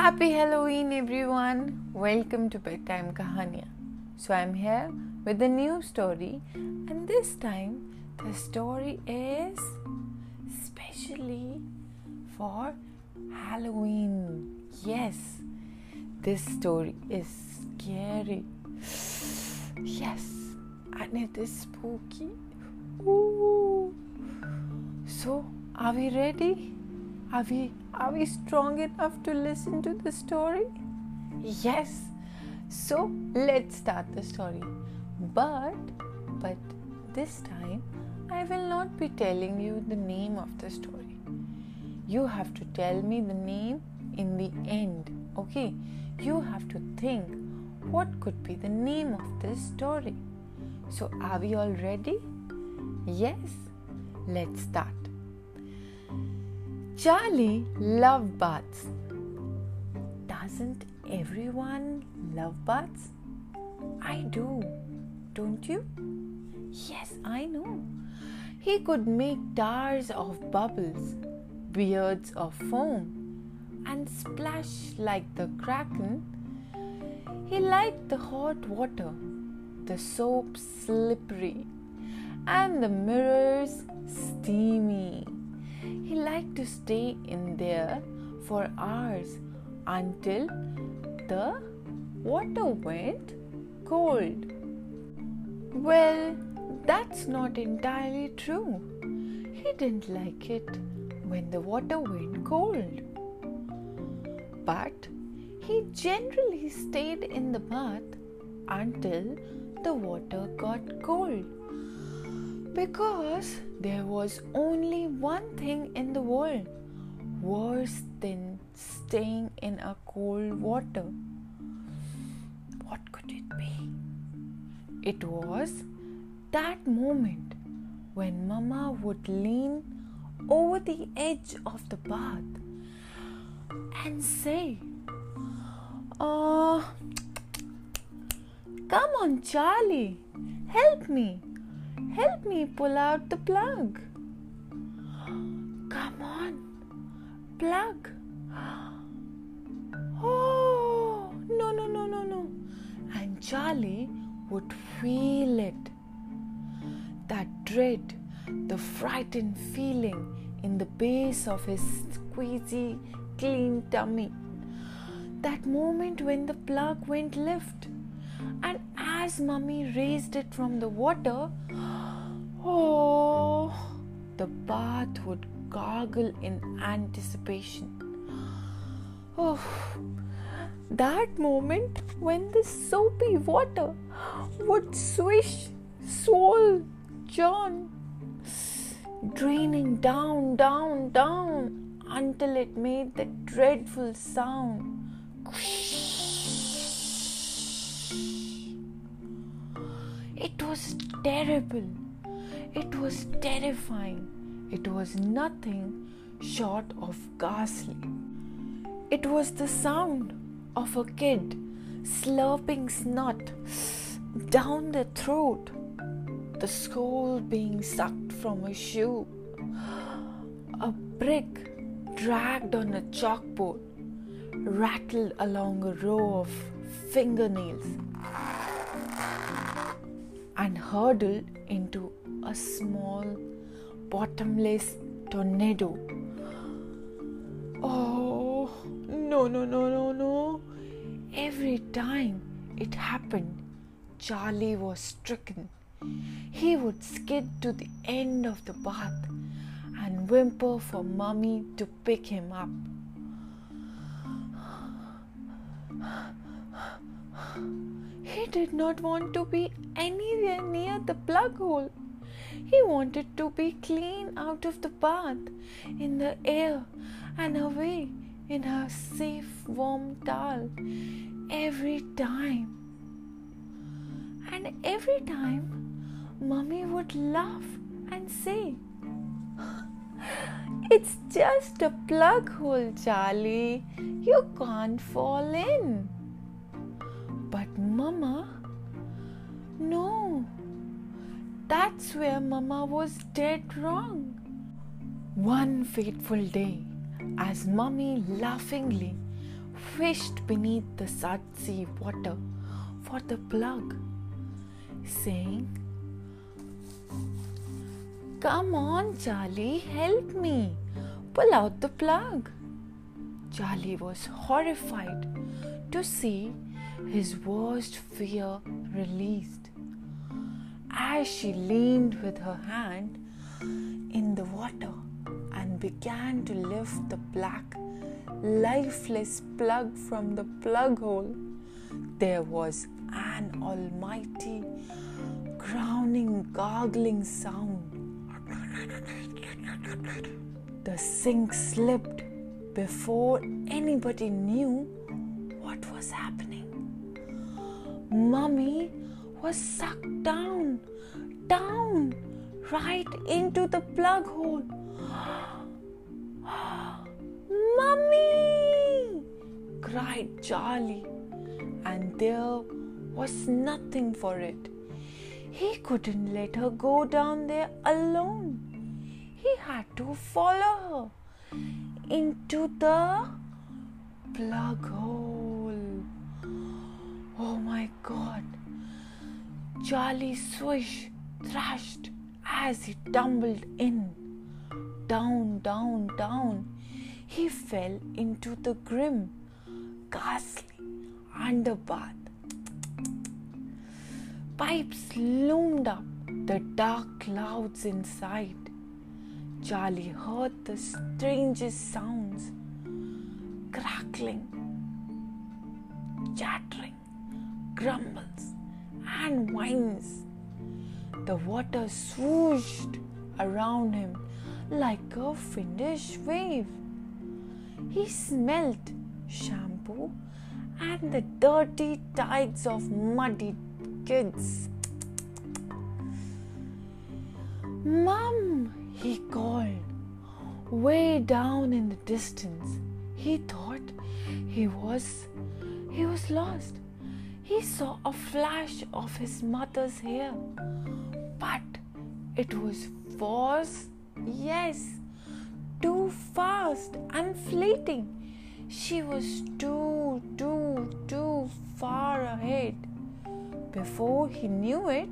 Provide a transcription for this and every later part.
Happy Halloween, everyone! Welcome to Bedtime Kahania. So, I'm here with a new story, and this time the story is specially for Halloween. Yes, this story is scary. Yes, and it is spooky. Ooh. So, are we ready? Are we are we strong enough to listen to the story? Yes. So let's start the story. But but this time I will not be telling you the name of the story. You have to tell me the name in the end. Okay? You have to think what could be the name of this story. So are we all ready? Yes. Let's start. Charlie loved baths. Doesn't everyone love baths? I do, don't you? Yes, I know. He could make towers of bubbles, beards of foam, and splash like the kraken. He liked the hot water, the soap slippery, and the mirrors steamy. He liked to stay in there for hours until the water went cold. Well, that's not entirely true. He didn't like it when the water went cold. But he generally stayed in the bath until the water got cold because there was only one thing in the world worse than staying in a cold water. What could it be? It was that moment when Mama would lean over the edge of the bath and say, Oh, come on, Charlie, help me. Help me pull out the plug. Come on, plug. Oh, no, no, no, no, no. And Charlie would feel it. That dread, the frightened feeling in the base of his squeezy, clean tummy. That moment when the plug went lift. And as mummy raised it from the water, Oh, the bath would gargle in anticipation. Oh, that moment when the soapy water would swish, swirl, John, draining down, down, down until it made that dreadful sound. It was terrible. It was terrifying. It was nothing short of ghastly. It was the sound of a kid slurping snot down the throat, the sole being sucked from a shoe, a brick dragged on a chalkboard, rattled along a row of fingernails, and hurtled into a small, bottomless tornado. Oh, no, no, no, no, no. Every time it happened, Charlie was stricken. He would skid to the end of the bath and whimper for Mummy to pick him up. He did not want to be anywhere near the plug hole. He wanted to be clean out of the bath, in the air, and away in her safe warm towel every time. And every time, Mummy would laugh and say, It's just a plug hole, Charlie. You can't fall in. But, Mama, no, that's where Mama was dead wrong. One fateful day, as Mummy laughingly fished beneath the salty water for the plug, saying, Come on, Charlie, help me. Pull out the plug. Charlie was horrified to see his worst fear released. As she leaned with her hand in the water and began to lift the black, lifeless plug from the plug hole, there was an almighty, crowning, gargling sound. The sink slipped before anybody knew what was happening. Mummy was sucked down, down, right into the plug hole. Mummy! cried Charlie, and there was nothing for it. He couldn't let her go down there alone. He had to follow her into the plug hole. Oh my god. Charlie swished, thrashed as he tumbled in. Down, down, down. He fell into the grim, ghastly underbath. Pipes loomed up, the dark clouds inside. Charlie heard the strangest sounds crackling, chattering, grumbles, and whines. The water swooshed around him like a fiendish wave. He smelt shampoo and the dirty tides of muddy kids. Mum, he called. Way down in the distance, he thought he was he was lost. He saw a flash of his mother's hair, but it was was yes, too fast and fleeting. She was too, too, too far ahead. Before he knew it,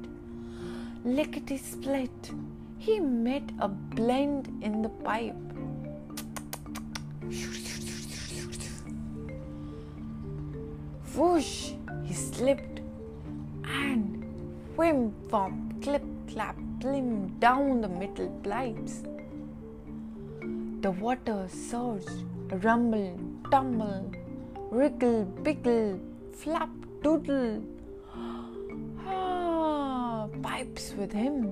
lickety split he met a blend in the pipe. Whoosh! He slipped and whim bump, clip clap, plim down the metal pipes. The water surged, rumble, tumble, wriggle, biggle, flap, doodle. Ah, pipes with him.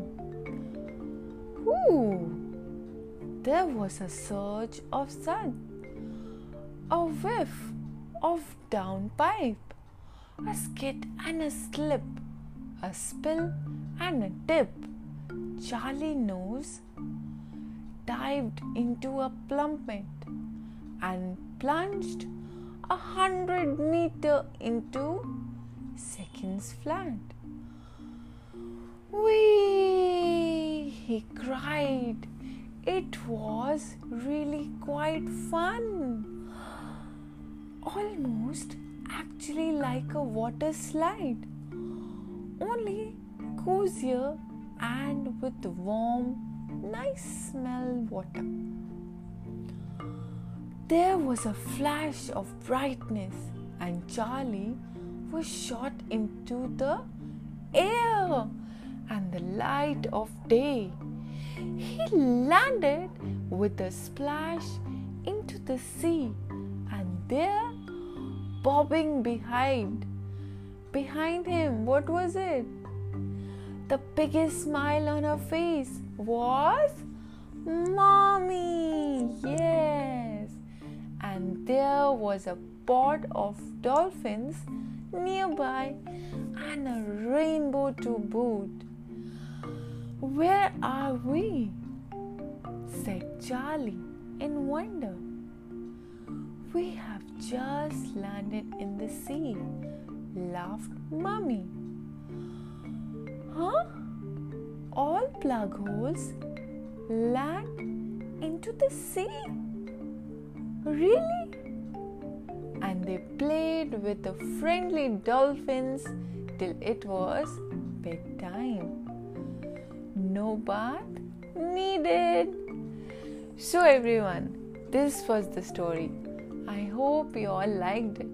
Ooh, there was a surge of sun, a whiff of downpipe, a skid and a slip, a spill and a dip. Charlie Nose dived into a plummet and plunged a hundred meter into seconds flat. Wee! He cried. It was really quite fun. Almost actually like a water slide, only cozier and with warm, nice smell water. There was a flash of brightness, and Charlie was shot into the air and the light of day. He landed with a splash into the sea, and there, bobbing behind, behind him, what was it? The biggest smile on her face was Mommy! Yes! And there was a pod of dolphins nearby and a rainbow to boot. Where are we? said Charlie in wonder. We have just landed in the sea, laughed Mummy. Huh? All plug holes land into the sea? Really? and they played with the friendly dolphins till it was bedtime. No bath needed. So, everyone, this was the story. I hope you all liked it.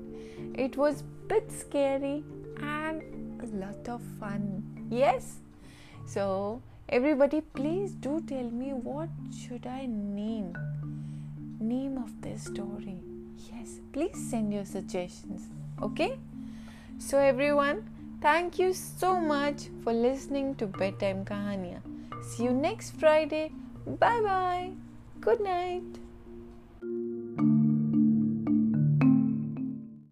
It was a bit scary and a lot of fun. Yes? So, everybody, please do tell me what should I name? Name of this story. Yes, please send your suggestions. Okay? So, everyone, thank you so much for listening to Bedtime Kahania. See you next Friday. Bye bye. Good night.